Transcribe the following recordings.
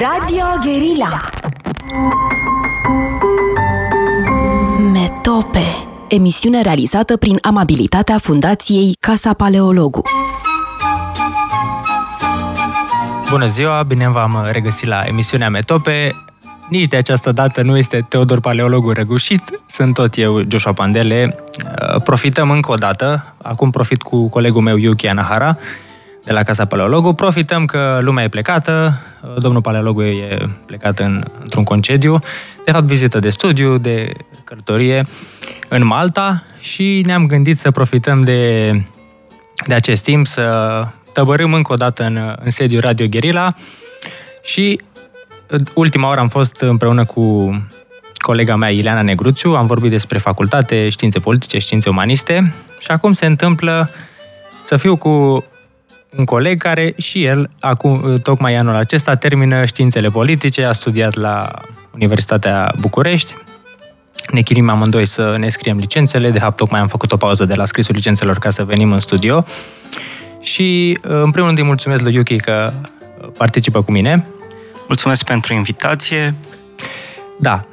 Radio Guerilla Metope Emisiune realizată prin amabilitatea Fundației Casa Paleologu. Bună ziua, bine v-am regăsit la emisiunea Metope. Nici de această dată nu este Teodor Paleologul răgușit, sunt tot eu, Joshua Pandele. Profităm încă o dată, acum profit cu colegul meu Yuki Anahara, de la Casa Paleologu. Profităm că lumea e plecată, domnul Paleologu e plecat în, într-un concediu, de fapt vizită de studiu, de călătorie în Malta și ne-am gândit să profităm de, de acest timp să tăbărâm încă o dată în, în sediu Radio Guerilla. Și ultima oară am fost împreună cu colega mea Ileana Negruțiu, am vorbit despre facultate, științe politice, științe umaniste. Și acum se întâmplă să fiu cu un coleg care și el, acum, tocmai anul acesta, termină științele politice, a studiat la Universitatea București. Ne chirim amândoi să ne scriem licențele, de fapt tocmai am făcut o pauză de la scrisul licențelor ca să venim în studio. Și în primul rând îi mulțumesc lui Yuki că participă cu mine. Mulțumesc pentru invitație. Da.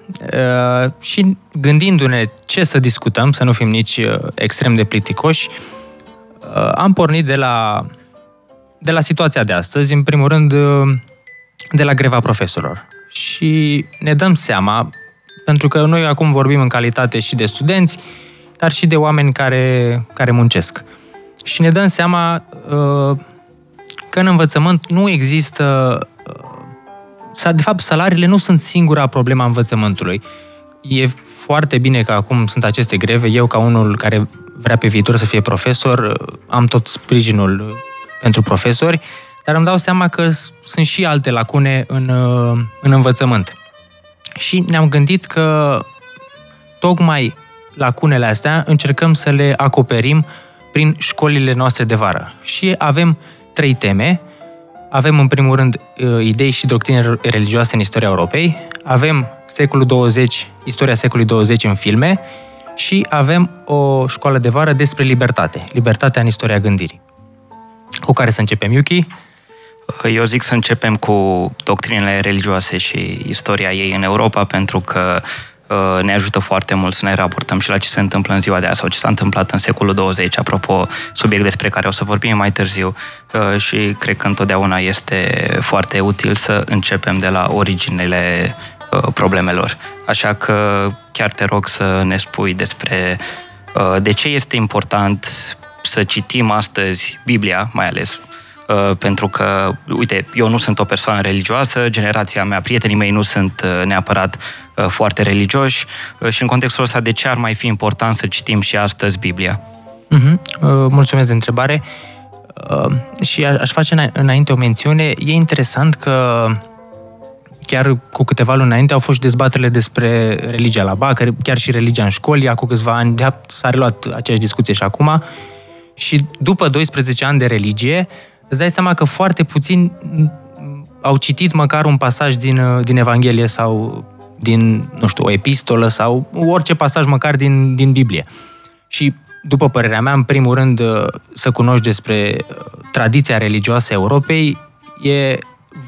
Și gândindu-ne ce să discutăm, să nu fim nici extrem de pliticoși, am pornit de la de la situația de astăzi, în primul rând de la greva profesorilor. Și ne dăm seama, pentru că noi acum vorbim în calitate și de studenți, dar și de oameni care, care muncesc. Și ne dăm seama uh, că în învățământ nu există. Uh, de fapt, salariile nu sunt singura problema învățământului. E foarte bine că acum sunt aceste greve. Eu, ca unul care vrea pe viitor să fie profesor, am tot sprijinul pentru profesori, dar îmi dau seama că sunt și alte lacune în, în învățământ. Și ne-am gândit că tocmai lacunele astea încercăm să le acoperim prin școlile noastre de vară. Și avem trei teme. Avem, în primul rând, idei și doctrine religioase în istoria Europei, avem secolul 20, istoria secolului 20 în filme și avem o școală de vară despre libertate, libertatea în istoria gândirii. Cu care să începem, Yuki? Eu zic să începem cu doctrinele religioase și istoria ei în Europa, pentru că uh, ne ajută foarte mult să ne raportăm și la ce se întâmplă în ziua de azi sau ce s-a întâmplat în secolul 20, apropo, subiect despre care o să vorbim mai târziu uh, și cred că întotdeauna este foarte util să începem de la originele uh, problemelor. Așa că chiar te rog să ne spui despre de ce este important să citim astăzi Biblia, mai ales, uh, pentru că, uite, eu nu sunt o persoană religioasă, generația mea, prietenii mei nu sunt uh, neapărat uh, foarte religioși și în contextul ăsta de ce ar mai fi important să citim și astăzi Biblia? Uh-huh. Mulțumesc de întrebare. Și aș face înainte o mențiune. E interesant că chiar cu câteva luni înainte au fost dezbaterile despre religia la BAC, chiar și religia în școli, acum câțiva ani s-a reluat aceeași discuție și acum. Și după 12 ani de religie, îți dai seama că foarte puțini au citit măcar un pasaj din, din Evanghelie sau din, nu știu, o epistolă sau orice pasaj măcar din, din Biblie. Și, după părerea mea, în primul rând, să cunoști despre tradiția religioasă a Europei e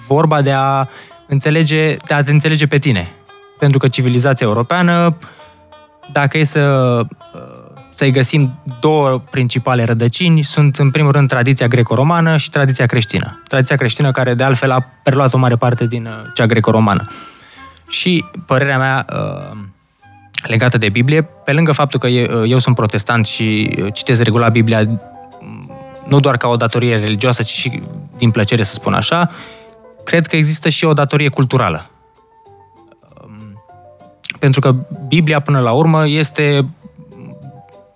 vorba de a înțelege, de a te înțelege pe tine. Pentru că civilizația europeană, dacă e să să-i găsim două principale rădăcini. Sunt, în primul rând, tradiția greco-romană și tradiția creștină. Tradiția creștină care, de altfel, a preluat o mare parte din uh, cea greco-romană. Și părerea mea uh, legată de Biblie, pe lângă faptul că uh, eu sunt protestant și citesc regulat Biblia nu doar ca o datorie religioasă, ci și din plăcere, să spun așa, cred că există și o datorie culturală. Um, pentru că Biblia, până la urmă, este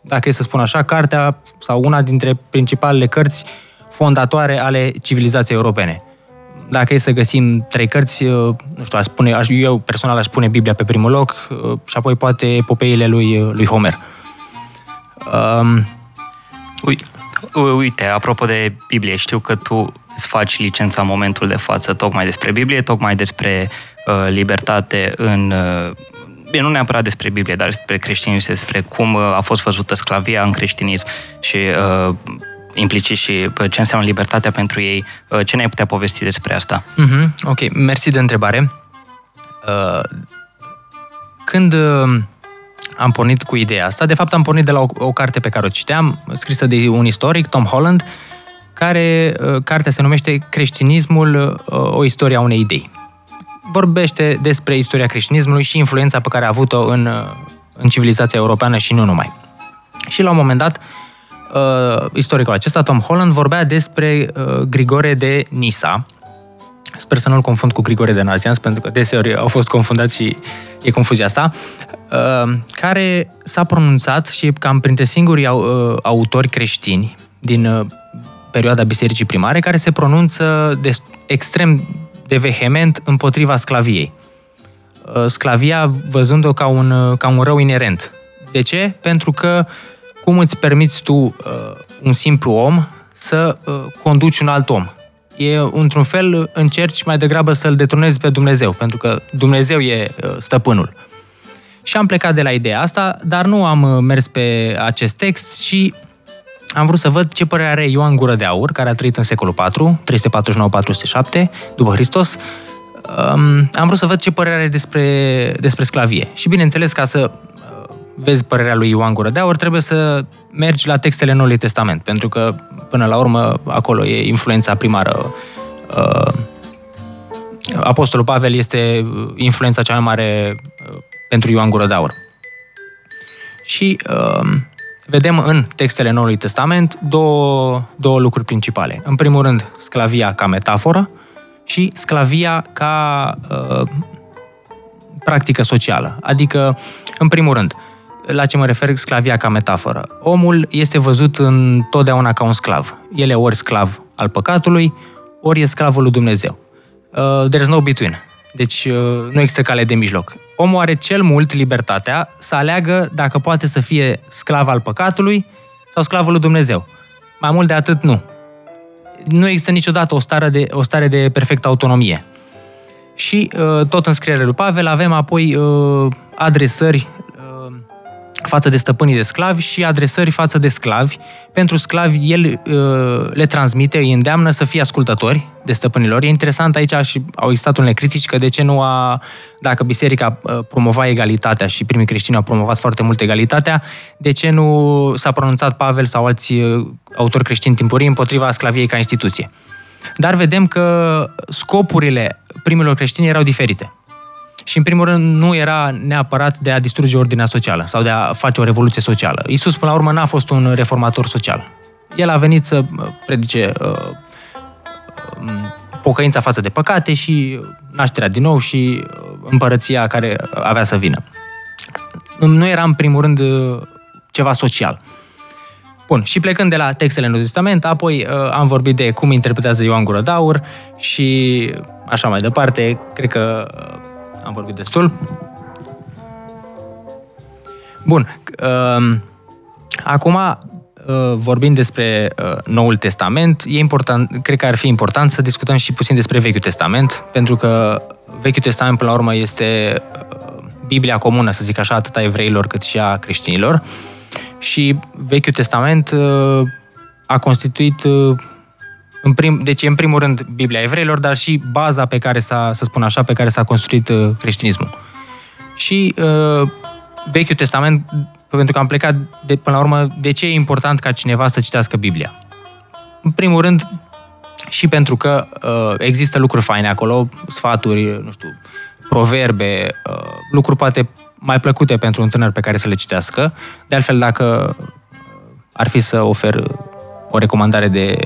dacă e să spun așa, cartea sau una dintre principalele cărți fondatoare ale civilizației europene. Dacă e să găsim trei cărți, uh, nu știu, aș spune, aș, eu personal aș pune Biblia pe primul loc uh, și apoi poate epopeile lui, uh, lui Homer. Um, Uite, apropo de Biblie, știu că tu îți faci licența în momentul de față tocmai despre Biblie, tocmai despre uh, libertate în uh, bine, nu neapărat despre Biblie, dar despre creștinism, despre cum uh, a fost văzută sclavia în creștinism și uh, implicit și ce înseamnă libertatea pentru ei. Ce ne-ai putea povesti despre asta? Mm-hmm. Ok, mersi de întrebare. Când am pornit cu ideea asta, de fapt am pornit de la o, o carte pe care o citeam, scrisă de un istoric, Tom Holland, care, cartea se numește Creștinismul, o istorie a unei idei. Vorbește despre istoria creștinismului și influența pe care a avut-o în, în civilizația europeană și nu numai. Și la un moment dat, uh, istoricul acesta, Tom Holland, vorbea despre uh, Grigore de Nisa. Sper să nu-l confund cu Grigore de Nazianz, pentru că deseori au fost confundați și e confuzia asta, uh, care s-a pronunțat și cam printre singurii uh, autori creștini din uh, perioada Bisericii Primare, care se pronunță de, extrem de vehement împotriva sclaviei. Uh, sclavia văzând-o ca un, uh, ca un rău inerent. De ce? Pentru că cum îți permiți tu, uh, un simplu om, să conduci un alt om? E, într-un fel, încerci mai degrabă să-L detronezi pe Dumnezeu, pentru că Dumnezeu e stăpânul. Și am plecat de la ideea asta, dar nu am mers pe acest text și am vrut să văd ce părere are Ioan Gură de Aur, care a trăit în secolul IV, 349-407, după Hristos, um, am vrut să văd ce părere are despre, despre sclavie. Și bineînțeles, ca să uh, vezi părerea lui Ioan Gură de Aur, trebuie să mergi la textele Noului Testament, pentru că, până la urmă, acolo e influența primară. Uh, Apostolul Pavel este influența cea mai mare uh, pentru Ioan Gură de Aur. Și uh, vedem în textele Noului Testament două, două lucruri principale. În primul rând, sclavia ca metaforă, uh, și sclavia ca uh, practică socială. Adică, în primul rând, la ce mă refer sclavia ca metaforă? Omul este văzut întotdeauna ca un sclav. El e ori sclav al păcatului, ori e sclavul lui Dumnezeu. Uh, there's no between. Deci uh, nu există cale de mijloc. Omul are cel mult libertatea să aleagă dacă poate să fie sclav al păcatului sau sclavul lui Dumnezeu. Mai mult de atât, nu nu există niciodată o stare de, o stare de perfectă autonomie. Și uh, tot în scrierea lui Pavel avem apoi uh, adresări uh, față de stăpânii de sclavi și adresări față de sclavi. Pentru sclavi, el le transmite, îi îndeamnă să fie ascultători de stăpânilor. E interesant aici și au existat unele critici că de ce nu a, dacă biserica promova egalitatea și primii creștini au promovat foarte mult egalitatea, de ce nu s-a pronunțat Pavel sau alți autori creștini timpurii împotriva sclaviei ca instituție. Dar vedem că scopurile primilor creștini erau diferite. Și în primul rând nu era neapărat de a distruge ordinea socială sau de a face o revoluție socială. Isus până la urmă n-a fost un reformator social. El a venit să predice uh, um, pocăința față de păcate și nașterea din nou și uh, împărăția care avea să vină. Nu era în primul rând uh, ceva social. Bun, și plecând de la textele Noului Testament, apoi uh, am vorbit de cum interpretează Ioan Gură Daur și așa mai departe, cred că uh, am vorbit destul. Bun, uh, acum uh, vorbind despre uh, Noul Testament, e important, cred că ar fi important să discutăm și puțin despre Vechiul Testament, pentru că Vechiul Testament, până la urmă, este uh, Biblia comună, să zic așa, atât a evreilor cât și a creștinilor. Uh, și Vechiul Testament uh, a constituit uh, în prim, deci în primul rând Biblia evreilor, dar și baza pe care s-a, să spun așa, pe care s-a construit uh, creștinismul. Și uh, Vechiul Testament, pentru că am plecat de, până la urmă, de ce e important ca cineva să citească Biblia? În primul rând, și pentru că uh, există lucruri faine acolo, sfaturi, nu știu, proverbe, uh, lucruri poate mai plăcute pentru un tânăr pe care să le citească. De altfel, dacă ar fi să ofer o recomandare de,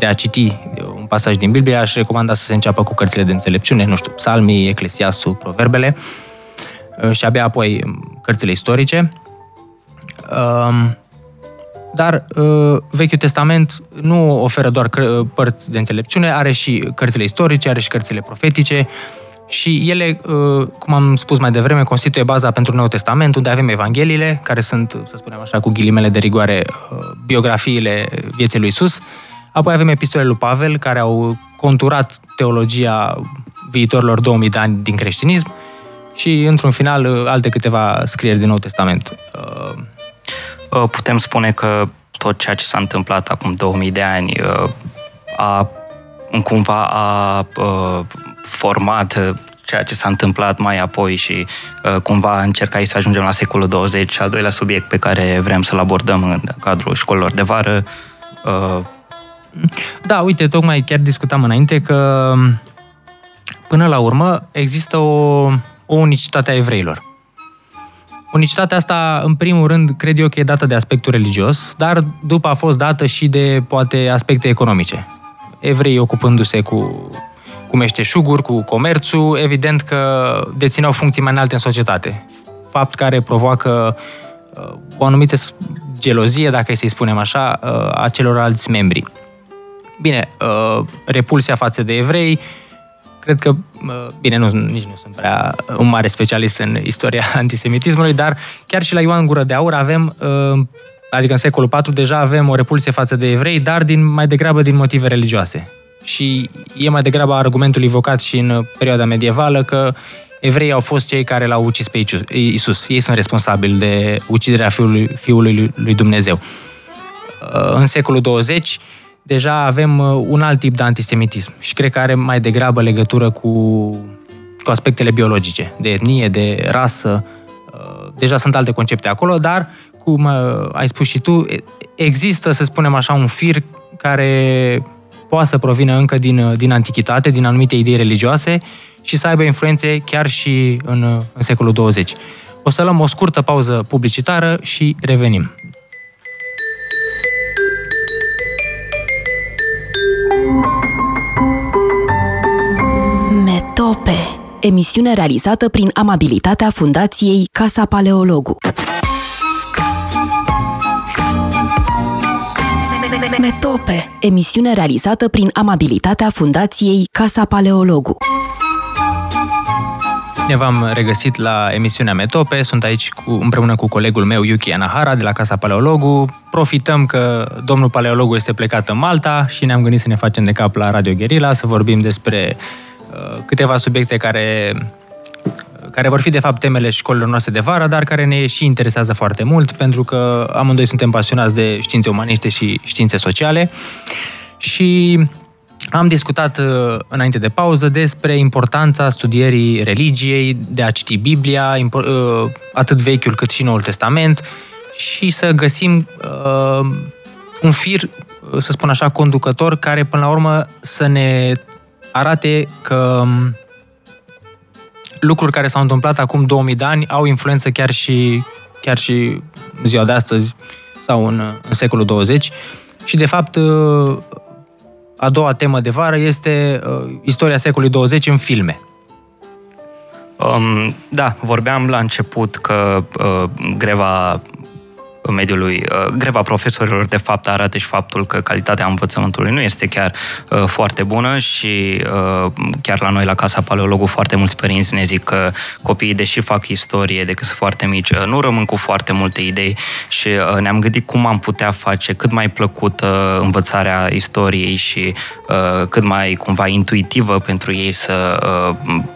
de a citi un pasaj din Biblie, aș recomanda să se înceapă cu cărțile de înțelepciune, nu știu, psalmii, eclesiastul, proverbele și abia apoi cărțile istorice. Um, dar uh, Vechiul Testament nu oferă doar părți de înțelepciune, are și cărțile istorice, are și cărțile profetice, și ele, uh, cum am spus mai devreme, constituie baza pentru Noul Testament, unde avem Evangheliile, care sunt, să spunem așa, cu ghilimele de rigoare, uh, biografiile vieții lui Isus. Apoi avem epistolele lui Pavel, care au conturat teologia viitorilor 2000 de ani din creștinism și, într-un final, alte câteva scrieri din Nou Testament. Uh, putem spune că tot ceea ce s-a întâmplat acum 2000 de ani a cumva a format ceea ce s-a întâmplat mai apoi și uh, cumva încercai să ajungem la secolul 20, al doilea subiect pe care vrem să-l abordăm în cadrul școlilor de vară. Uh... Da, uite, tocmai chiar discutam înainte că până la urmă există o, o unicitate a evreilor. Unicitatea asta, în primul rând, cred eu că e dată de aspectul religios, dar după a fost dată și de, poate, aspecte economice. Evreii ocupându-se cu cu meșteșuguri, cu comerțul, evident că dețineau funcții mai înalte în societate. Fapt care provoacă uh, o anumită gelozie, dacă să-i spunem așa, uh, a celorlalți membri. Bine, uh, repulsia față de evrei, cred că, bine, nu, nici nu sunt prea un mare specialist în istoria antisemitismului, dar chiar și la Ioan Gură de Aur avem, adică în secolul IV, deja avem o repulsie față de evrei, dar din, mai degrabă din motive religioase și e mai degrabă argumentul invocat și în perioada medievală că evreii au fost cei care l-au ucis pe Isus. Ei sunt responsabili de uciderea Fiului, Fiului lui Dumnezeu. Uh, în secolul 20 deja avem uh, un alt tip de antisemitism și cred că are mai degrabă legătură cu, cu aspectele biologice, de etnie, de rasă. Uh, deja sunt alte concepte acolo, dar, cum ai spus și tu, există, să spunem așa, un fir care poate să provină încă din, din antichitate, din anumite idei religioase și să aibă influențe chiar și în, în secolul 20. O să luăm o scurtă pauză publicitară și revenim. Metope Emisiune realizată prin amabilitatea Fundației Casa Paleologu. Metope, emisiune realizată prin amabilitatea Fundației Casa Paleologu. Ne v-am regăsit la emisiunea Metope, sunt aici cu, împreună cu colegul meu Yuki Anahara de la Casa Paleologu. Profităm că domnul Paleologu este plecat în Malta și ne-am gândit să ne facem de cap la Radio Guerilla, să vorbim despre uh, câteva subiecte care care vor fi de fapt temele școlilor noastre de vară, dar care ne și interesează foarte mult, pentru că amândoi suntem pasionați de științe umaniste și științe sociale. Și am discutat uh, înainte de pauză despre importanța studierii religiei, de a citi Biblia, uh, atât Vechiul cât și Noul Testament, și să găsim uh, un fir, să spun așa, conducător, care până la urmă să ne arate că um, lucruri care s-au întâmplat acum 2000 de ani au influență chiar și, chiar și ziua de astăzi sau în, în secolul 20. Și, de fapt, a doua temă de vară este uh, istoria secolului 20 în filme. Um, da, vorbeam la început că uh, greva mediului. Uh, greva profesorilor, de fapt, arată și faptul că calitatea învățământului nu este chiar uh, foarte bună și uh, chiar la noi, la Casa Paleologu, foarte mulți părinți ne zic că copiii, deși fac istorie de când sunt foarte mici, nu rămân cu foarte multe idei și ne-am gândit cum am putea face cât mai plăcută învățarea istoriei și cât mai cumva intuitivă pentru ei să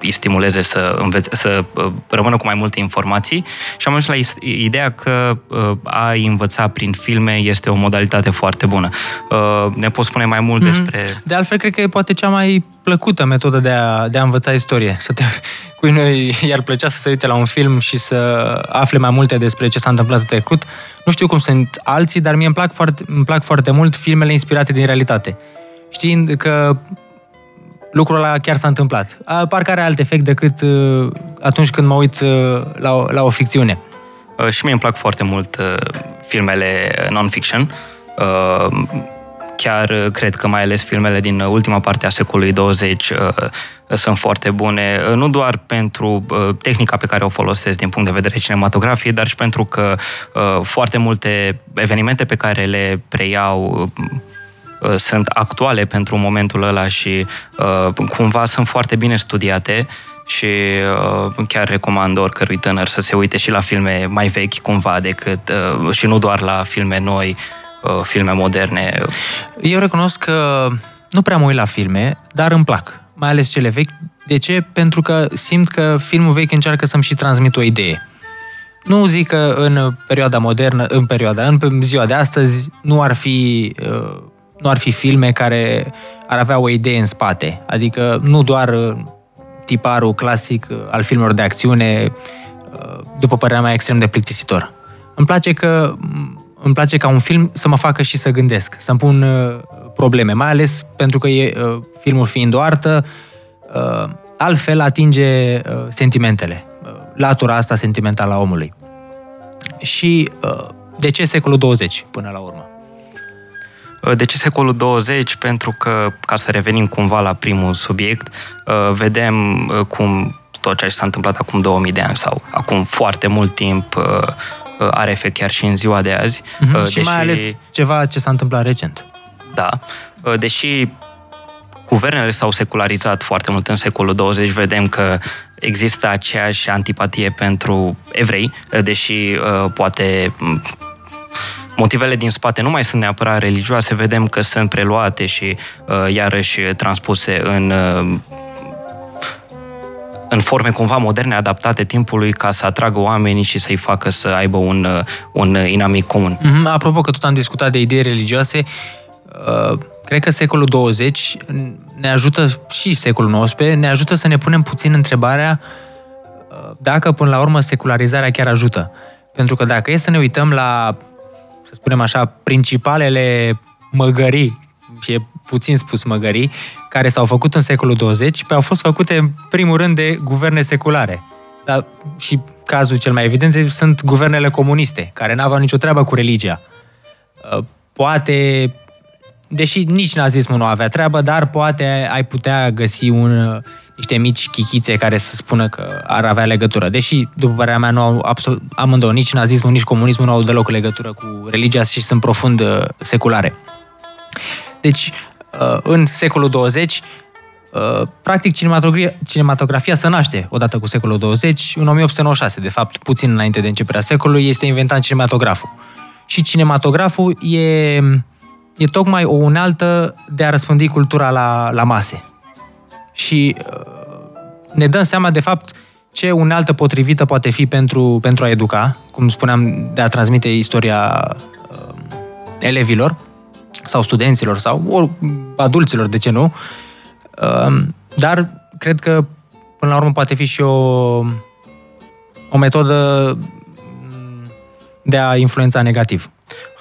îi stimuleze să, învețe, să rămână cu mai multe informații și am ajuns la ideea că a învăța prin filme este o modalitate foarte bună. Uh, ne poți spune mai mult mm-hmm. despre... De altfel, cred că e poate cea mai plăcută metodă de a, de a învăța istorie. Să te, cui noi i-ar plăcea să se uite la un film și să afle mai multe despre ce s-a întâmplat în trecut. Nu știu cum sunt alții, dar mie îmi plac foarte, îmi plac foarte mult filmele inspirate din realitate. Știind că lucrul ăla chiar s-a întâmplat. Parcă are alt efect decât uh, atunci când mă uit uh, la o, la o ficțiune. Uh, și mie îmi plac foarte mult uh, filmele non-fiction. Uh, chiar cred că mai ales filmele din ultima parte a secolului 20 sunt foarte bune, nu doar pentru tehnica pe care o folosesc din punct de vedere cinematografiei, dar și pentru că foarte multe evenimente pe care le preiau sunt actuale pentru momentul ăla și cumva sunt foarte bine studiate și uh, chiar recomand oricărui tânăr să se uite și la filme mai vechi cumva decât uh, și nu doar la filme noi, uh, filme moderne. Eu recunosc că nu prea mă uit la filme, dar îmi plac, mai ales cele vechi. De ce? Pentru că simt că filmul vechi încearcă să-mi și transmit o idee. nu zic că în perioada modernă, în perioada, în ziua de astăzi, nu ar fi, uh, nu ar fi filme care ar avea o idee în spate. Adică nu doar uh, tiparul clasic uh, al filmelor de acțiune, după părerea mea, extrem de plictisitor. Îmi place că îmi place ca un film să mă facă și să gândesc, să-mi pun probleme, mai ales pentru că e, filmul fiind o artă, altfel atinge sentimentele latura asta sentimentală a omului. Și uh, de ce secolul 20 până la urmă? Uh, de ce secolul 20? Pentru că, ca să revenim cumva la primul subiect, uh, vedem cum tot ceea ce s-a întâmplat acum 2000 de ani sau acum foarte mult timp are efect chiar și în ziua de azi. Mm-hmm. Deși... Și mai ales ceva ce s-a întâmplat recent. Da. Deși guvernele s-au secularizat foarte mult în secolul 20, vedem că există aceeași antipatie pentru evrei, deși uh, poate motivele din spate nu mai sunt neapărat religioase, vedem că sunt preluate și uh, iarăși transpuse în uh, în forme cumva moderne, adaptate timpului ca să atragă oamenii și să-i facă să aibă un, un inamic comun. Mm-hmm. Apropo că tot am discutat de idei religioase, uh, cred că secolul 20 ne ajută și secolul 19, ne ajută să ne punem puțin întrebarea uh, dacă până la urmă secularizarea chiar ajută. Pentru că dacă e să ne uităm la, să spunem așa, principalele măgării, și e puțin spus măgării, care s-au făcut în secolul 20, pe au fost făcute în primul rând de guverne seculare. Dar și cazul cel mai evident sunt guvernele comuniste, care n-aveau nicio treabă cu religia. Uh, poate deși nici nazismul nu avea treabă, dar poate ai putea găsi un, niște mici chichițe care să spună că ar avea legătură. Deși, după părerea mea, nu au absolut, amândouă, nici nazismul, nici comunismul nu au deloc legătură cu religia și sunt profund uh, seculare. Deci, uh, în secolul 20, uh, practic cinematografia, cinematografia se naște odată cu secolul 20, în 1896, de fapt, puțin înainte de începerea secolului, este inventat cinematograful. Și cinematograful e e tocmai o unealtă de a răspândi cultura la, la mase. Și uh, ne dăm seama, de fapt, ce unealtă potrivită poate fi pentru, pentru a educa, cum spuneam, de a transmite istoria uh, elevilor sau studenților sau or, adulților, de ce nu. Uh, dar cred că, până la urmă, poate fi și o, o metodă de a influența negativ.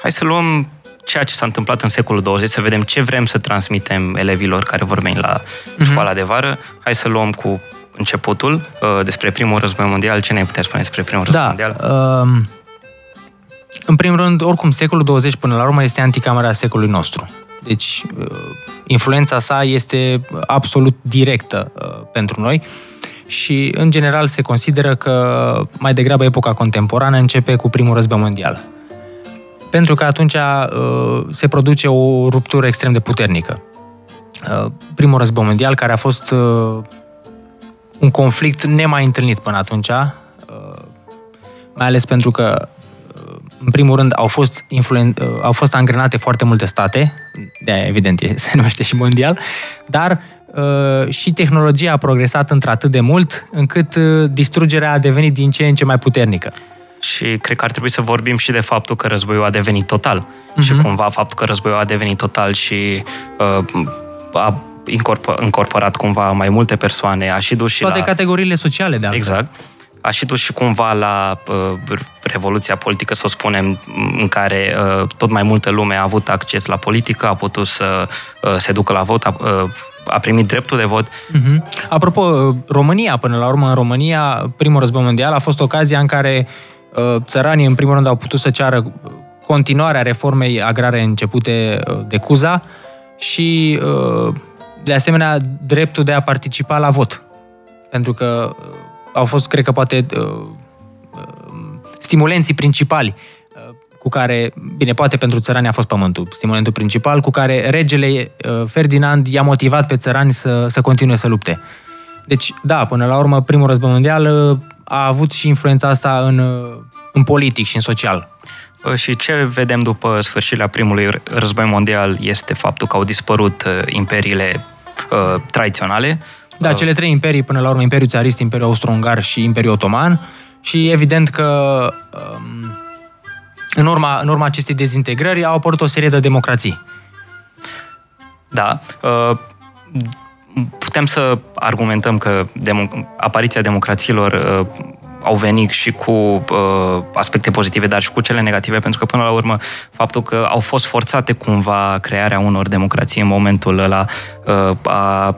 Hai să luăm ceea ce s-a întâmplat în secolul 20, să vedem ce vrem să transmitem elevilor care vor veni la uh-huh. școala de vară. Hai să luăm cu începutul uh, despre primul război mondial. Ce ne-ai putea spune despre primul război da, mondial? Uh, în primul rând, oricum, secolul 20 până la urmă este anticamera secolului nostru. Deci, uh, influența sa este absolut directă uh, pentru noi și, în general, se consideră că mai degrabă epoca contemporană începe cu primul război mondial pentru că atunci uh, se produce o ruptură extrem de puternică. Uh, primul război mondial, care a fost uh, un conflict nemai întâlnit până atunci, uh, mai ales pentru că, uh, în primul rând, au fost, influen- uh, au fost angrenate foarte multe state, de evident se numește și mondial, dar uh, și tehnologia a progresat într-atât de mult încât uh, distrugerea a devenit din ce în ce mai puternică și cred că ar trebui să vorbim și de faptul că războiul a devenit total. Uh-huh. Și cumva faptul că războiul a devenit total și uh, a incorporat cumva mai multe persoane, a și dus și Toate la... categoriile sociale, de altfel. Exact. A și dus și cumva la uh, revoluția politică, să o spunem, în care uh, tot mai multă lume a avut acces la politică, a putut să uh, se ducă la vot, a, uh, a primit dreptul de vot. Uh-huh. Apropo, uh, România, până la urmă, în România, primul război mondial a fost ocazia în care uh, Uh, țăranii, în primul rând, au putut să ceară continuarea reformei agrare începute uh, de Cuza și, uh, de asemenea, dreptul de a participa la vot. Pentru că au fost, cred că, poate, stimulenții principali cu care, bine, poate pentru țărani a fost pământul, stimulentul principal, cu care regele Ferdinand i-a motivat pe țărani să, să continue să lupte. Deci, da, până la urmă, primul război mondial a avut și influența asta în, în politic și în social. Uh, și ce vedem după sfârșirea primului război mondial este faptul că au dispărut uh, imperiile uh, tradiționale. Da, cele trei imperii, până la urmă, Imperiul Țarist, Imperiul Austro-Ungar și Imperiul Otoman, și evident că um, în urma, în urma acestei dezintegrări au apărut o serie de democrații. Da. Uh, putem să argumentăm că demo- apariția democrațiilor uh, au venit și cu uh, aspecte pozitive, dar și cu cele negative, pentru că până la urmă faptul că au fost forțate cumva crearea unor democrații în momentul ăla uh, a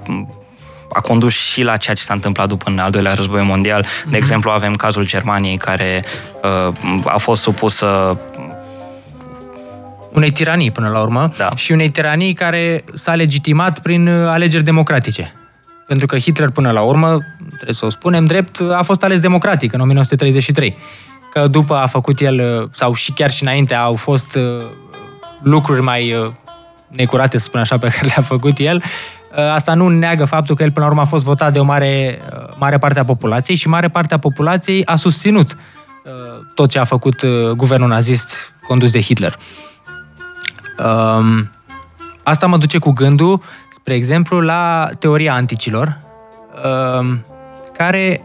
a condus și la ceea ce s-a întâmplat după în al doilea război mondial. De mm-hmm. exemplu, avem cazul Germaniei care uh, a fost supusă unei tiranii până la urmă da. și unei tiranii care s-a legitimat prin uh, alegeri democratice. Pentru că Hitler până la urmă, trebuie să o spunem drept, a fost ales democratic în 1933. Că după a făcut el, uh, sau și chiar și înainte, au fost uh, lucruri mai necurate, să spun așa, pe care le-a făcut el, asta nu neagă faptul că el până la urmă a fost votat de o mare, mare parte a populației și mare parte a populației a susținut tot ce a făcut guvernul nazist condus de Hitler. Um, asta mă duce cu gândul, spre exemplu, la teoria anticilor, um, care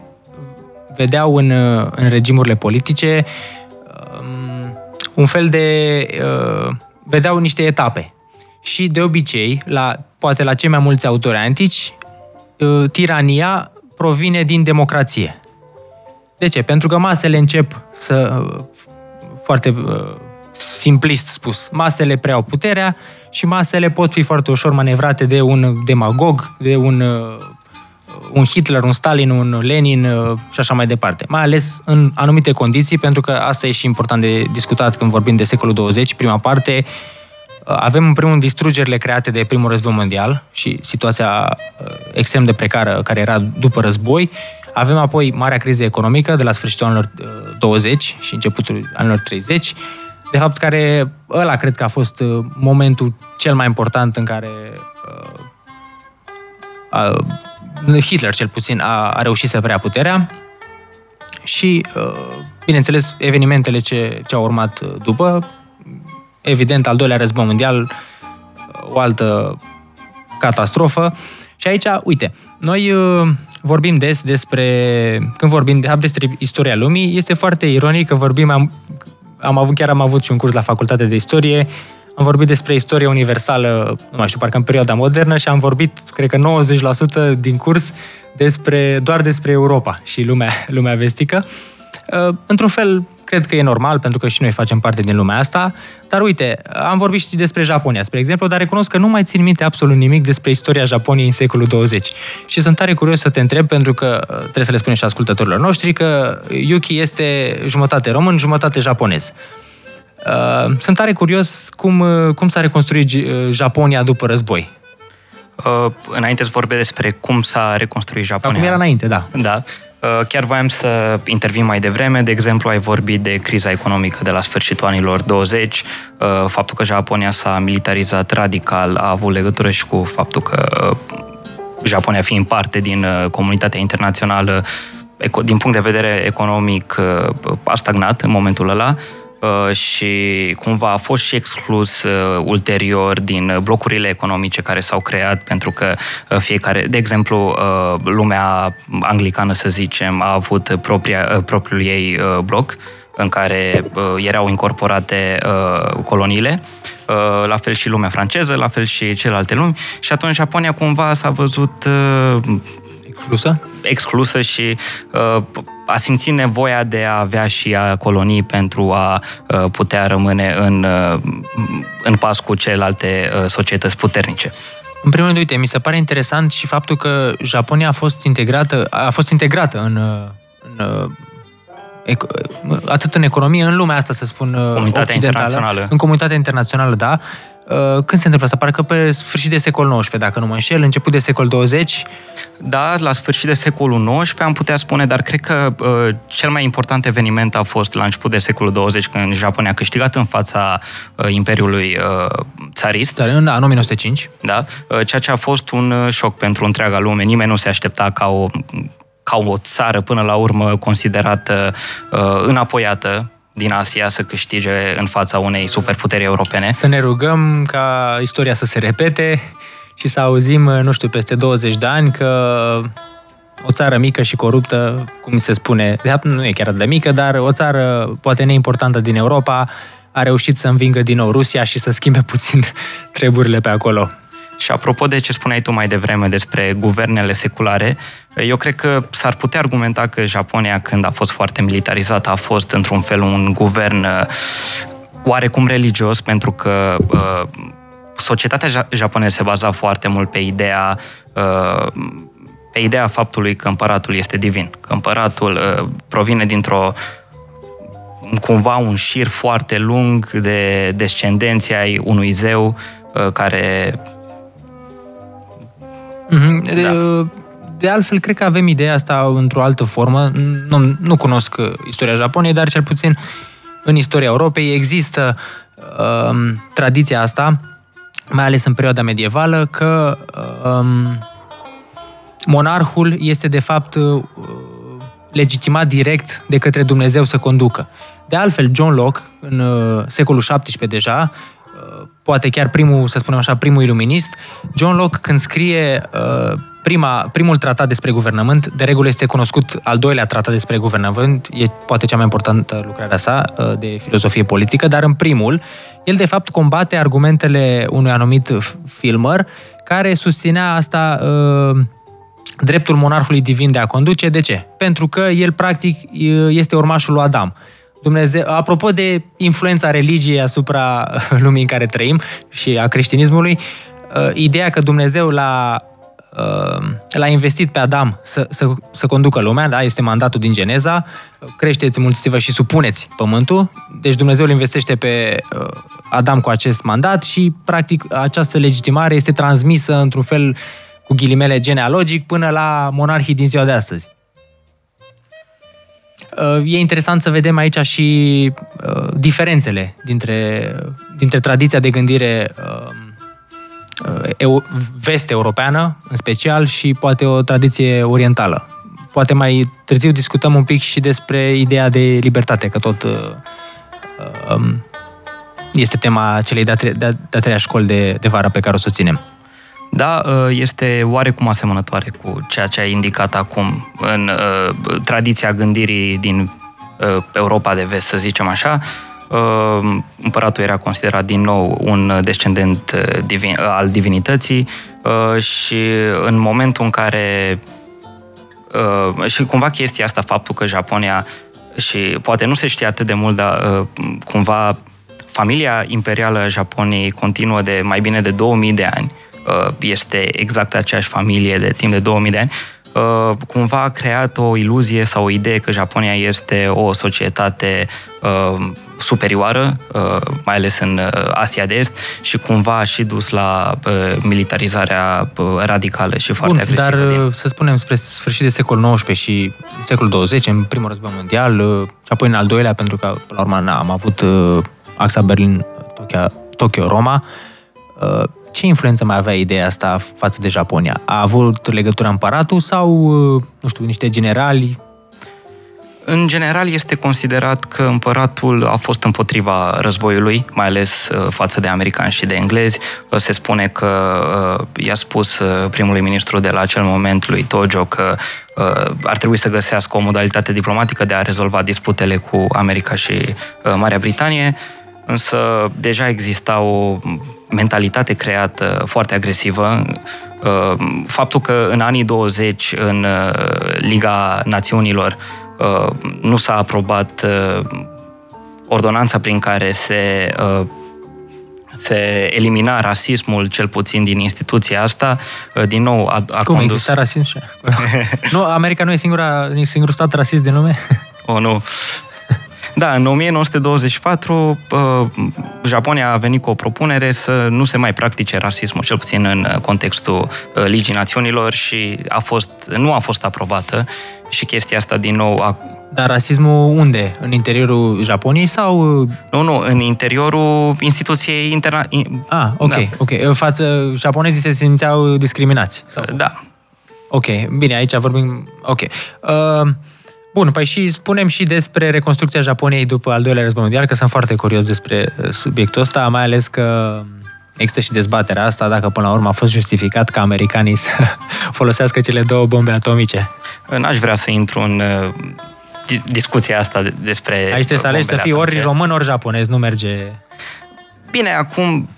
vedeau în, în regimurile politice um, un fel de... Uh, vedeau niște etape. Și de obicei, la, poate la cei mai mulți autori antici, uh, tirania provine din democrație. De ce? Pentru că masele încep să foarte uh, simplist spus. Masele preau puterea și masele pot fi foarte ușor manevrate de un demagog, de un, uh, un Hitler, un Stalin, un Lenin uh, și așa mai departe. Mai ales în anumite condiții, pentru că asta e și important de discutat când vorbim de secolul 20, prima parte, uh, avem în primul distrugerile create de primul război mondial și situația extrem de precară care era după război. Avem apoi marea criză economică de la sfârșitul anilor 20 și începutul anilor 30 de fapt, care ăla cred că a fost uh, momentul cel mai important în care uh, uh, Hitler, cel puțin, a, a reușit să preia puterea și, uh, bineînțeles, evenimentele ce, ce au urmat după, evident, al doilea război mondial, o altă catastrofă. Și aici, uite, noi uh, vorbim des despre, când vorbim de, despre istoria lumii, este foarte ironic că vorbim, am avut, chiar am avut și un curs la facultate de istorie, am vorbit despre istorie universală, nu mai știu, parcă în perioada modernă și am vorbit, cred că 90% din curs despre, doar despre Europa și lumea, lumea vestică. Uh, într-un fel, cred că e normal, pentru că și noi facem parte din lumea asta, dar uite, am vorbit și despre Japonia, spre exemplu, dar recunosc că nu mai țin minte absolut nimic despre istoria Japoniei în secolul 20. Și sunt tare curios să te întreb, pentru că uh, trebuie să le spunem și ascultătorilor noștri, că Yuki este jumătate român, jumătate japonez. Uh, sunt tare curios cum, cum s-a reconstruit Japonia după război. Uh, înainte să vorbesc despre cum s-a reconstruit Japonia. Sau cum era înainte, da. Da. Uh, chiar voiam să intervin mai devreme, de exemplu ai vorbit de criza economică de la sfârșitul anilor 20, uh, faptul că Japonia s-a militarizat radical a avut legătură și cu faptul că uh, Japonia fiind parte din comunitatea internațională din punct de vedere economic a stagnat în momentul ăla. Uh, și cumva a fost și exclus uh, ulterior din blocurile economice care s-au creat pentru că uh, fiecare, de exemplu, lumea anglicană, să zicem, a avut propria, propriul ei bloc în care uh, erau incorporate uh, coloniile, uh, la fel și lumea franceză, la fel și celelalte lumi și atunci Japonia cumva s-a văzut uh, exclusă? Exclusă și uh, a simțit nevoia de a avea și a colonii pentru a uh, putea rămâne în, uh, în pas cu celelalte uh, societăți puternice. În primul rând, uite, mi se pare interesant și faptul că Japonia a fost integrată, a fost integrată în, în atât în economie, în lumea asta, să spun, comunitatea internațională. În comunitatea internațională, da. Uh, când se întâmplă asta? Parcă pe sfârșit de secol XIX, dacă nu mă înșel, început de secol 20? Da, la sfârșit de secolul XIX am putea spune, dar cred că uh, cel mai important eveniment a fost la început de secolul 20, când Japonia a câștigat în fața uh, Imperiului uh, țarist. Da, în 1905. Da, uh, ceea ce a fost un uh, șoc pentru întreaga lume. Nimeni nu se aștepta ca o ca o țară până la urmă considerată uh, înapoiată din Asia să câștige în fața unei superputeri europene. Să ne rugăm ca istoria să se repete și să auzim, nu știu, peste 20 de ani că o țară mică și coruptă, cum se spune, de fapt nu e chiar de mică, dar o țară poate neimportantă din Europa a reușit să învingă din nou Rusia și să schimbe puțin treburile pe acolo. Și apropo de ce spuneai tu mai devreme despre guvernele seculare, eu cred că s-ar putea argumenta că Japonia, când a fost foarte militarizată, a fost într-un fel un guvern uh, oarecum religios, pentru că uh, societatea japoneză se baza foarte mult pe ideea uh, pe ideea faptului că împăratul este divin, că împăratul uh, provine dintr-o cumva un șir foarte lung de descendenții ai unui zeu uh, care Mm-hmm. De, da. de altfel, cred că avem ideea asta într-o altă formă. Nu, nu cunosc istoria Japoniei, dar cel puțin în istoria Europei există uh, tradiția asta, mai ales în perioada medievală, că uh, monarhul este de fapt uh, legitimat direct de către Dumnezeu să conducă. De altfel, John Locke, în uh, secolul XVII deja, poate chiar primul, să spunem așa, primul iluminist, John Locke când scrie uh, prima, primul tratat despre guvernământ, de regulă este cunoscut al doilea tratat despre guvernământ, e poate cea mai importantă lucrarea sa uh, de filozofie politică, dar în primul, el de fapt combate argumentele unui anumit filmer care susținea asta uh, dreptul monarhului divin de a conduce. De ce? Pentru că el practic este urmașul lui Adam. Dumnezeu, apropo de influența religiei asupra lumii în care trăim și a creștinismului, uh, ideea că Dumnezeu l-a, uh, l-a investit pe Adam să, să, să conducă lumea, da? este mandatul din Geneza, creșteți, mulțiți-vă și supuneți pământul, deci Dumnezeu îl investește pe uh, Adam cu acest mandat și, practic, această legitimare este transmisă într-un fel cu ghilimele genealogic până la monarhii din ziua de astăzi. Uh, e interesant să vedem aici și uh, diferențele dintre, dintre tradiția de gândire uh, vest-europeană, în special, și poate o tradiție orientală. Poate mai târziu discutăm un pic și despre ideea de libertate, că tot um, este tema celei de-a, tre- de-a treia școli de, de vară pe care o să o ținem. Da, ă, este oarecum asemănătoare cu ceea ce ai indicat acum în uh, tradiția gândirii din uh, Europa de vest, să zicem așa. Uh, împăratul era considerat din nou un descendent divin, al divinității uh, și în momentul în care uh, și cumva chestia asta, faptul că Japonia și poate nu se știe atât de mult, dar uh, cumva familia imperială Japoniei continuă de mai bine de 2000 de ani Uh, este exact aceeași familie de timp de 2000 de ani, uh, cumva a creat o iluzie sau o idee că Japonia este o societate uh, superioară, mai ales în Asia de Est, și cumva a și dus la militarizarea radicală și foarte Bun, agresivă. Dar din... să spunem spre sfârșit de secol XIX și secol 20, în primul război mondial, și apoi în al doilea, pentru că, până la urmă, am avut axa Berlin-Tokyo-Roma, ce influență mai avea ideea asta față de Japonia? A avut legătură împăratul sau, uh, nu știu, niște generali? În general este considerat că împăratul a fost împotriva războiului, mai ales uh, față de americani și de englezi. Uh, se spune că i-a spus primului ministru de la acel moment, lui Tojo, că ar trebui să găsească o modalitate diplomatică de a rezolva disputele cu America și Marea Britanie însă deja exista o mentalitate creată foarte agresivă. Uh, faptul că în anii 20 în uh, Liga Națiunilor uh, nu s-a aprobat ordonanța prin care se se elimina rasismul, cel puțin din instituția asta, din nou a, a Cum, condus... există rasism și Nu, America nu e singura, singurul stat rasist din lume? O, nu. Da, în 1924 uh, Japonia a venit cu o propunere să nu se mai practice rasismul, cel puțin în uh, contextul uh, Ligii Națiunilor și a fost, nu a fost aprobată și chestia asta din nou a dar rasismul unde? În interiorul Japoniei sau... Nu, nu, în interiorul instituției internaționale. Ah, ok, da. ok. În față, japonezii se simțeau discriminați? Sau? Da. Ok, bine, aici vorbim... Ok. Uh, Bun, păi și spunem și despre reconstrucția Japoniei după al doilea război mondial, că sunt foarte curios despre uh, subiectul ăsta, mai ales că există și dezbaterea asta, dacă până la urmă a fost justificat ca americanii să folosească cele două bombe atomice. N-aș vrea să intru în discuția asta despre... Aici trebuie să alegi să fii ori român, ori japonez, nu merge... Bine, acum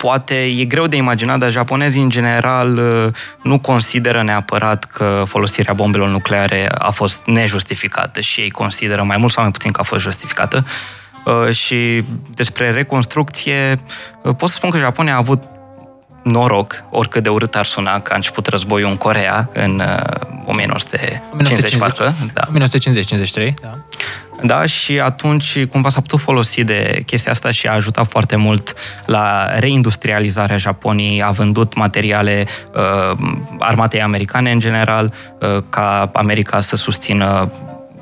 poate e greu de imaginat, dar japonezii în general uh, nu consideră neapărat că folosirea bombelor nucleare a fost nejustificată și ei consideră mai mult sau mai puțin că a fost justificată. Uh, și despre reconstrucție, uh, pot să spun că Japonia a avut noroc, oricât de urât ar suna, că a început războiul în Corea în uh, 1950, 1950, parcă. Da. 1950-53, da. Da, și atunci cumva s-a putut folosi de chestia asta și a ajutat foarte mult la reindustrializarea Japoniei, a vândut materiale uh, armatei americane în general, uh, ca America să susțină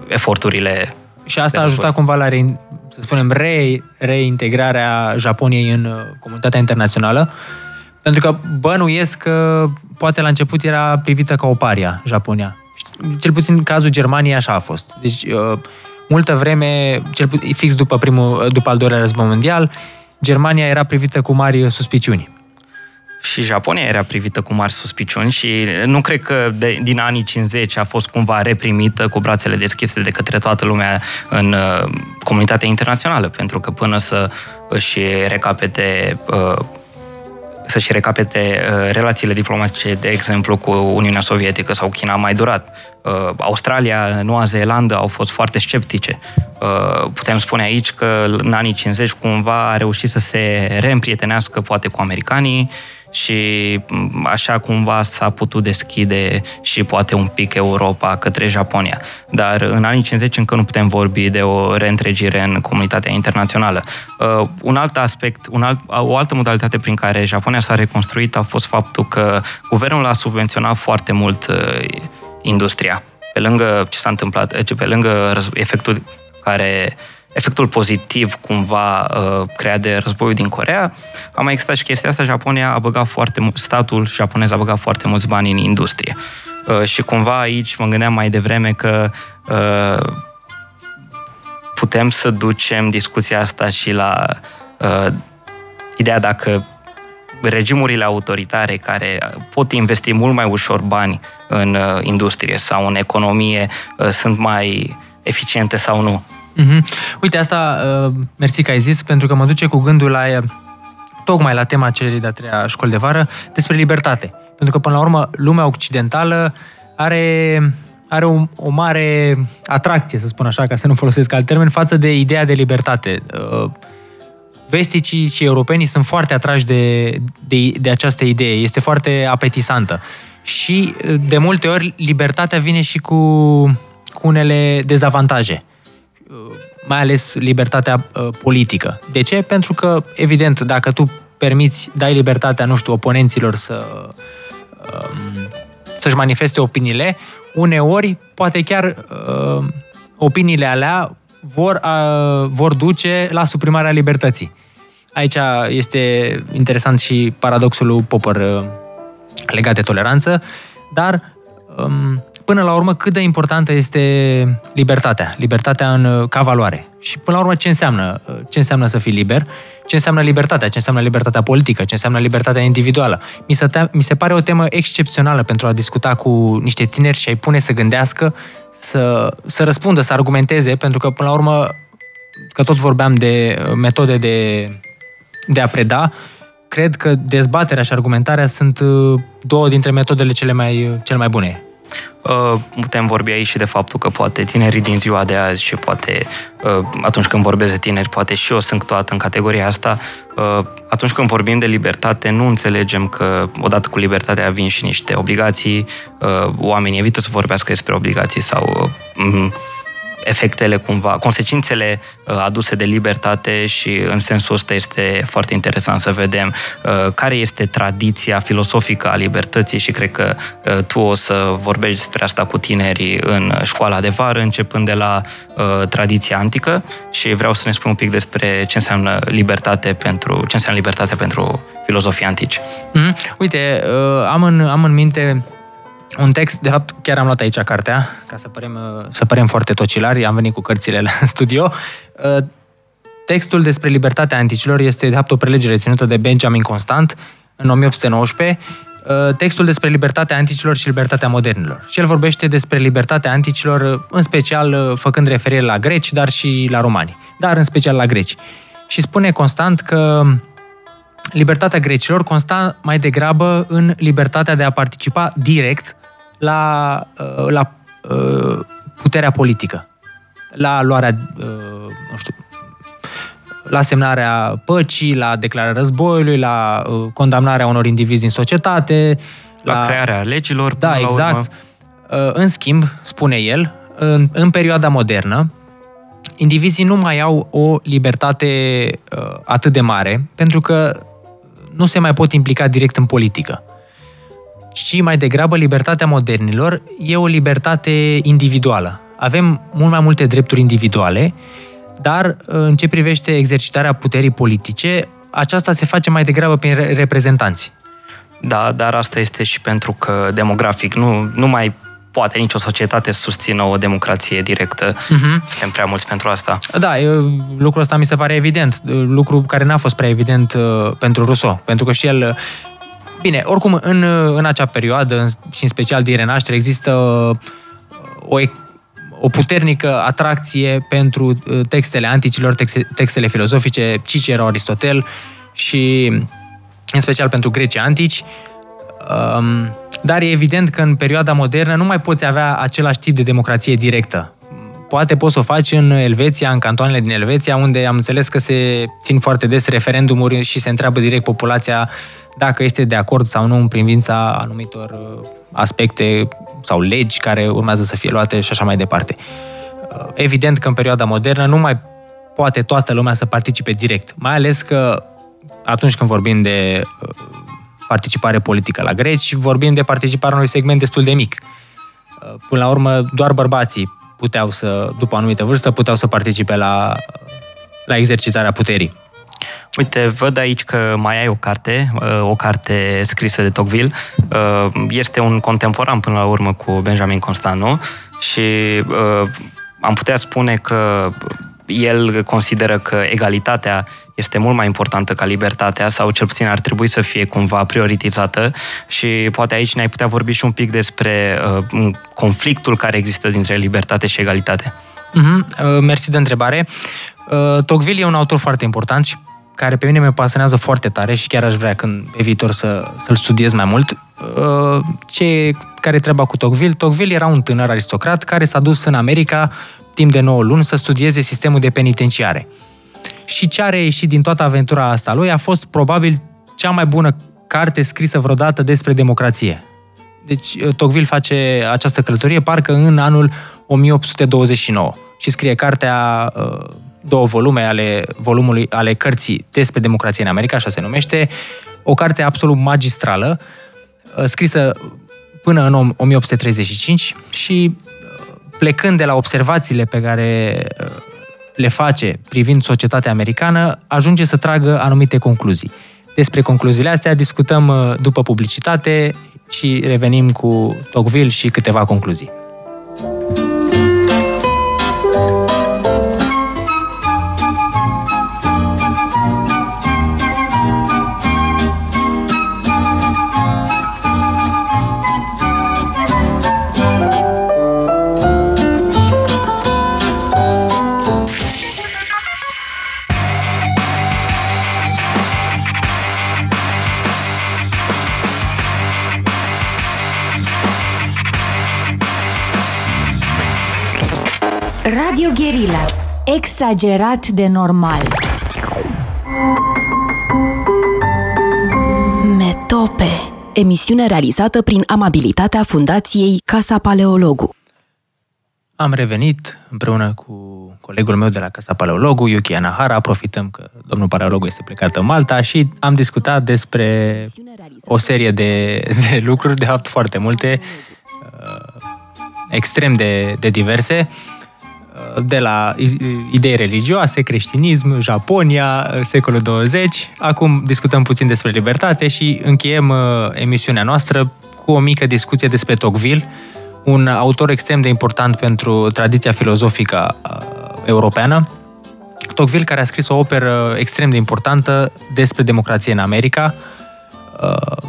eforturile și asta a ajutat cumva la, re, să spunem, re, reintegrarea Japoniei în uh, comunitatea internațională pentru că bănuiesc că poate la început era privită ca o paria, Japonia. Cel puțin în cazul Germaniei așa a fost. Deci, uh, multă vreme, cel puțin, fix după, primul, după al doilea război mondial, Germania era privită cu mari suspiciuni. Și Japonia era privită cu mari suspiciuni și nu cred că de, din anii 50 a fost cumva reprimită cu brațele deschise de către toată lumea în uh, comunitatea internațională, pentru că până să își recapete uh, să-și recapete uh, relațiile diplomatice, de exemplu, cu Uniunea Sovietică sau China a mai durat. Uh, Australia, Noua Zeelandă au fost foarte sceptice. Uh, putem spune aici că în anii 50 cumva a reușit să se reîmprietenească poate cu americanii, și așa cumva s-a putut deschide și poate un pic Europa către Japonia. Dar în anii 50 încă nu putem vorbi de o reîntregire în comunitatea internațională. Uh, un alt aspect, un alt, o altă modalitate prin care Japonia s-a reconstruit a fost faptul că guvernul a subvenționat foarte mult uh, industria. Pe lângă ce s-a întâmplat, pe lângă efectul care efectul pozitiv cumva uh, creat de războiul din Corea, a mai existat și chestia asta, Japonia a băgat foarte mult, statul japonez a băgat foarte mulți bani în industrie. Uh, și cumva aici mă gândeam mai devreme că uh, putem să ducem discuția asta și la uh, ideea dacă regimurile autoritare care pot investi mult mai ușor bani în uh, industrie sau în economie uh, sunt mai eficiente sau nu. Mm-hmm. Uite, asta, uh, mersi că ai zis, pentru că mă duce cu gândul la uh, tocmai la tema celei de-a treia școli de vară, despre libertate. Pentru că, până la urmă, lumea occidentală are, are o, o mare atracție, să spun așa, ca să nu folosesc alt termen, față de ideea de libertate. Uh, vesticii și europenii sunt foarte atrași de, de, de această idee, este foarte apetisantă. Și, de multe ori, libertatea vine și cu, cu unele dezavantaje mai ales libertatea uh, politică. De ce? Pentru că, evident, dacă tu permiți, dai libertatea, nu știu, oponenților să um, să-și manifeste opiniile, uneori, poate chiar uh, opiniile alea vor, uh, vor duce la suprimarea libertății. Aici este interesant și paradoxul lui Popper uh, legat de toleranță, dar um, până la urmă, cât de importantă este libertatea, libertatea în, uh, ca valoare. Și până la urmă, ce înseamnă, uh, ce înseamnă să fii liber, ce înseamnă libertatea, ce înseamnă libertatea politică, ce înseamnă libertatea individuală. Mi se, te- mi se pare o temă excepțională pentru a discuta cu niște tineri și a-i pune să gândească, să, să răspundă, să argumenteze, pentru că, până la urmă, că tot vorbeam de uh, metode de, de a preda, cred că dezbaterea și argumentarea sunt două dintre metodele cele mai, cele mai bune. Uh, putem vorbi aici și de faptul că poate tinerii din ziua de azi și poate uh, atunci când vorbesc de tineri, poate și eu sunt toată în categoria asta, uh, atunci când vorbim de libertate, nu înțelegem că odată cu libertatea vin și niște obligații, oamenii evită să vorbească despre obligații sau efectele cumva, consecințele uh, aduse de libertate și în sensul ăsta este foarte interesant să vedem uh, care este tradiția filosofică a libertății și cred că uh, tu o să vorbești despre asta cu tinerii în școala de vară, începând de la tradiția antică și vreau să ne spun un pic despre ce înseamnă libertate pentru, ce înseamnă libertatea pentru filozofii antici. Mm-hmm. Uite, am în, am în minte un text, de fapt chiar am luat aici cartea, ca să părem, să părem foarte tocilari, am venit cu cărțile la studio. Uh, textul despre libertatea anticilor este de fapt o prelegere ținută de Benjamin Constant în 1819 uh, textul despre libertatea anticilor și libertatea modernilor. Și el vorbește despre libertatea anticilor, uh, în special uh, făcând referire la greci, dar și la romani, dar în special la greci. Și spune constant că libertatea grecilor consta mai degrabă în libertatea de a participa direct la, la puterea politică, la luarea, nu știu, la semnarea păcii, la declararea războiului, la uh, condamnarea unor indivizi din societate. La, la crearea legilor. Da, la exact. Urmă. Uh, în schimb, spune el, în, în perioada modernă, indivizii nu mai au o libertate uh, atât de mare, pentru că nu se mai pot implica direct în politică. Și mai degrabă, libertatea modernilor e o libertate individuală. Avem mult mai multe drepturi individuale dar uh, în ce privește exercitarea puterii politice, aceasta se face mai degrabă prin reprezentanți. Da, dar asta este și pentru că demografic nu, nu mai poate nicio societate să susțină o democrație directă. Uh-huh. Suntem prea mulți pentru asta. Da, lucrul ăsta mi se pare evident. Lucru care n-a fost prea evident uh, pentru Rousseau. Pentru că și el... Uh, bine, oricum, în, în acea perioadă, și în special din renaștere, există o o puternică atracție pentru uh, textele anticilor, textele filozofice, Cicero, Aristotel și în special pentru grecii antici. Um, dar e evident că în perioada modernă nu mai poți avea același tip de democrație directă. Poate poți să o faci în Elveția, în cantoanele din Elveția, unde am înțeles că se țin foarte des referendumuri și se întreabă direct populația dacă este de acord sau nu în privința anumitor uh, aspecte sau legi care urmează să fie luate și așa mai departe. Uh, evident că în perioada modernă nu mai poate toată lumea să participe direct, mai ales că atunci când vorbim de uh, participare politică la greci, vorbim de participarea unui segment destul de mic. Până la urmă, doar bărbații puteau să, după o anumită vârstă, puteau să participe la, la exercitarea puterii. Uite, văd aici că mai ai o carte, uh, o carte scrisă de Tocqueville. Uh, este un contemporan până la urmă cu Benjamin Constant, nu? Și uh, am putea spune că el consideră că egalitatea este mult mai importantă ca libertatea sau cel puțin ar trebui să fie cumva prioritizată și poate aici ne-ai putea vorbi și un pic despre uh, conflictul care există dintre libertate și egalitate. Mm-hmm. Uh, mersi de întrebare. Uh, Tocqueville e un autor foarte important și care pe mine mă pasionează foarte tare și chiar aș vrea când pe viitor să, să-l studiez mai mult. Uh, ce, care treaba cu Tocqueville? Tocqueville era un tânăr aristocrat care s-a dus în America timp de 9 luni să studieze sistemul de penitenciare. Și ce a reieșit din toată aventura asta lui a fost probabil cea mai bună carte scrisă vreodată despre democrație. Deci uh, Tocqueville face această călătorie parcă în anul 1829 și scrie cartea uh, două volume ale volumului ale cărții despre democrație în America, așa se numește, o carte absolut magistrală, uh, scrisă până în 1835 și uh, plecând de la observațiile pe care uh, le face privind societatea americană, ajunge să tragă anumite concluzii. Despre concluziile astea discutăm după publicitate și revenim cu Tocqueville și câteva concluzii. Radio Guerilla. Exagerat de normal. Metope. Emisiune realizată prin amabilitatea Fundației Casa Paleologu. Am revenit împreună cu colegul meu de la Casa Paleologu, Yuki Anahara. Profităm că domnul paleologu este plecat în Malta și am discutat despre o serie de, de lucruri, de fapt foarte multe, uh, extrem de, de diverse de la idei religioase, creștinism, Japonia, secolul 20. Acum discutăm puțin despre libertate și încheiem uh, emisiunea noastră cu o mică discuție despre Tocqueville, un autor extrem de important pentru tradiția filozofică uh, europeană. Tocqueville care a scris o operă extrem de importantă despre democrație în America, uh,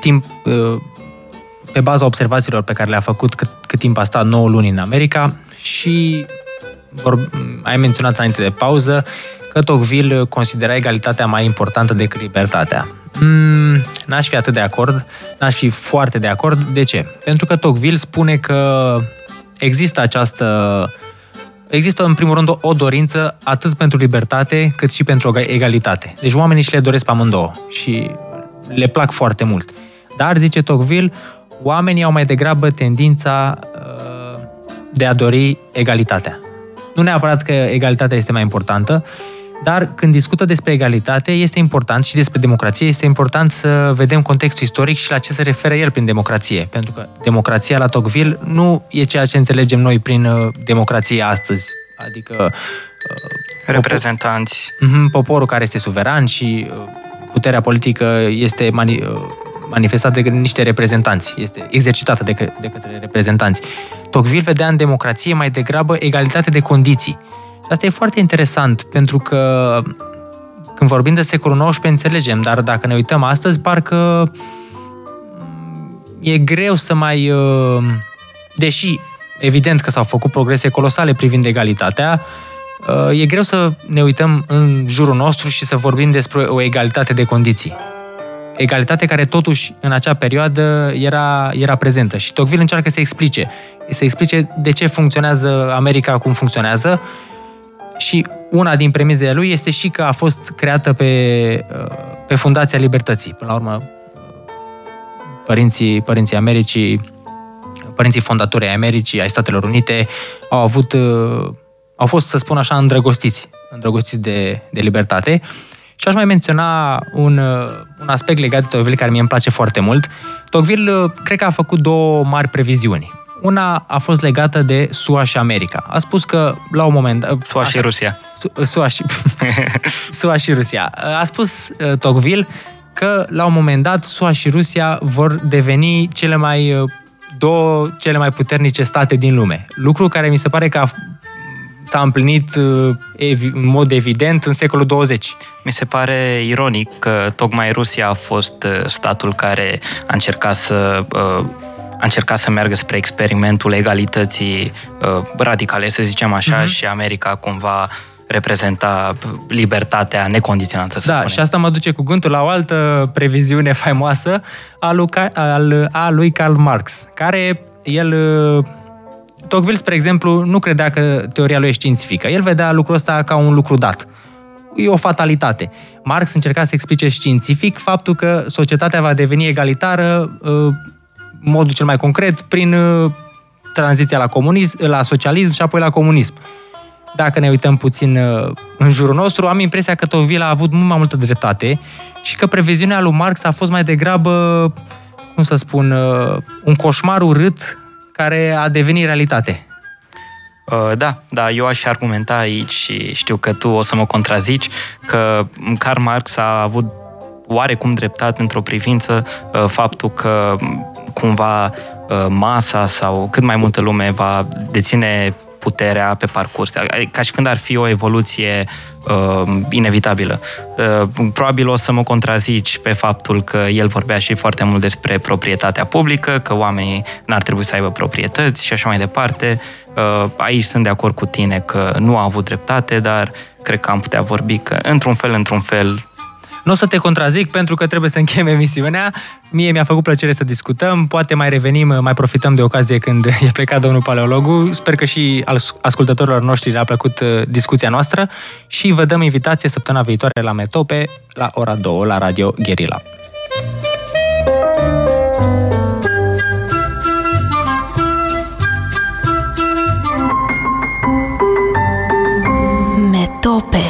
timp, pe baza observațiilor pe care le-a făcut cât, cât timp a stat 9 luni în America și vor, ai menționat înainte de pauză că Tocqueville considera egalitatea mai importantă decât libertatea. Mm, n-aș fi atât de acord, n-aș fi foarte de acord. De ce? Pentru că Tocqueville spune că există această Există, în primul rând, o dorință atât pentru libertate, cât și pentru egalitate. Deci oamenii și le doresc pe amândouă și le plac foarte mult. Dar, zice Tocqueville, oamenii au mai degrabă tendința uh, de a dori egalitatea. Nu neapărat că egalitatea este mai importantă, dar când discută despre egalitate, este important și despre democrație, este important să vedem contextul istoric și la ce se referă el prin democrație. Pentru că democrația la Tocqueville nu e ceea ce înțelegem noi prin uh, democrație astăzi. Adică uh, reprezentanți. Poporul, mhm, poporul care este suveran și uh, puterea politică este mani, manifestată de niște reprezentanți, este exercitată de, de către reprezentanți. Tocqueville vedea în democrație mai degrabă egalitate de condiții. Asta e foarte interesant, pentru că când vorbim de secolul XIX înțelegem, dar dacă ne uităm astăzi, parcă mm, e greu să mai... Uh, deși, evident că s-au făcut progrese colosale privind egalitatea, uh, e greu să ne uităm în jurul nostru și să vorbim despre o egalitate de condiții. Egalitate care totuși în acea perioadă era, era prezentă. Și Tocqueville încearcă să explice. Să explice de ce funcționează America cum funcționează și una din premizele lui este și că a fost creată pe, uh, pe Fundația Libertății. Până la urmă, părinții, părinții Americii, părinții fondatori ai Americii, ai Statelor Unite, au avut, uh, au fost, să spun așa, îndrăgostiți, îndrăgostiți de, de libertate. Și aș mai menționa un, uh, un aspect legat de Tocqueville care mie îmi place foarte mult. Tocqueville cred că a făcut două mari previziuni. Una a fost legată de SUA și America. A spus că la un moment... SUA și Rusia. SUA și, SUA și Rusia. A spus uh, Tocqueville că la un moment dat SUA și Rusia vor deveni cele mai uh, două cele mai puternice state din lume. Lucru care mi se pare că a, s-a împlinit uh, în mod evident în secolul 20. Mi se pare ironic că tocmai Rusia a fost statul care a încercat să uh, a încercat să meargă spre experimentul egalității uh, radicale, să zicem așa, uh-huh. și America cumva reprezenta libertatea necondiționată, să Da, spunem. și asta mă duce cu gândul la o altă previziune faimoasă a lui, al, a lui Karl Marx, care el... Uh, Tocqueville, spre exemplu, nu credea că teoria lui e științifică. El vedea lucrul ăsta ca un lucru dat. E o fatalitate. Marx încerca să explice științific faptul că societatea va deveni egalitară uh, modul cel mai concret prin uh, tranziția la comunism, la socialism și apoi la comunism. Dacă ne uităm puțin uh, în jurul nostru, am impresia că Tocqueville a avut mult mai multă dreptate și că previziunea lui Marx a fost mai degrabă, cum să spun, uh, un coșmar urât care a devenit realitate. Da, da, eu aș argumenta aici și știu că tu o să mă contrazici că Karl Marx a avut oarecum dreptat într-o privință faptul că cumva uh, masa sau cât mai multă lume va deține puterea pe parcurs, ca și când ar fi o evoluție uh, inevitabilă. Uh, probabil o să mă contrazici pe faptul că el vorbea și foarte mult despre proprietatea publică, că oamenii n-ar trebui să aibă proprietăți și așa mai departe. Uh, aici sunt de acord cu tine că nu a avut dreptate, dar cred că am putea vorbi că, într-un fel, într-un fel, nu o să te contrazic pentru că trebuie să încheiem emisiunea. Mie mi-a făcut plăcere să discutăm. Poate mai revenim, mai profităm de ocazie când e plecat domnul paleologu. Sper că și ascultătorilor noștri le-a plăcut uh, discuția noastră și vă dăm invitație săptămâna viitoare la Metope la ora 2 la Radio Guerilla. Metope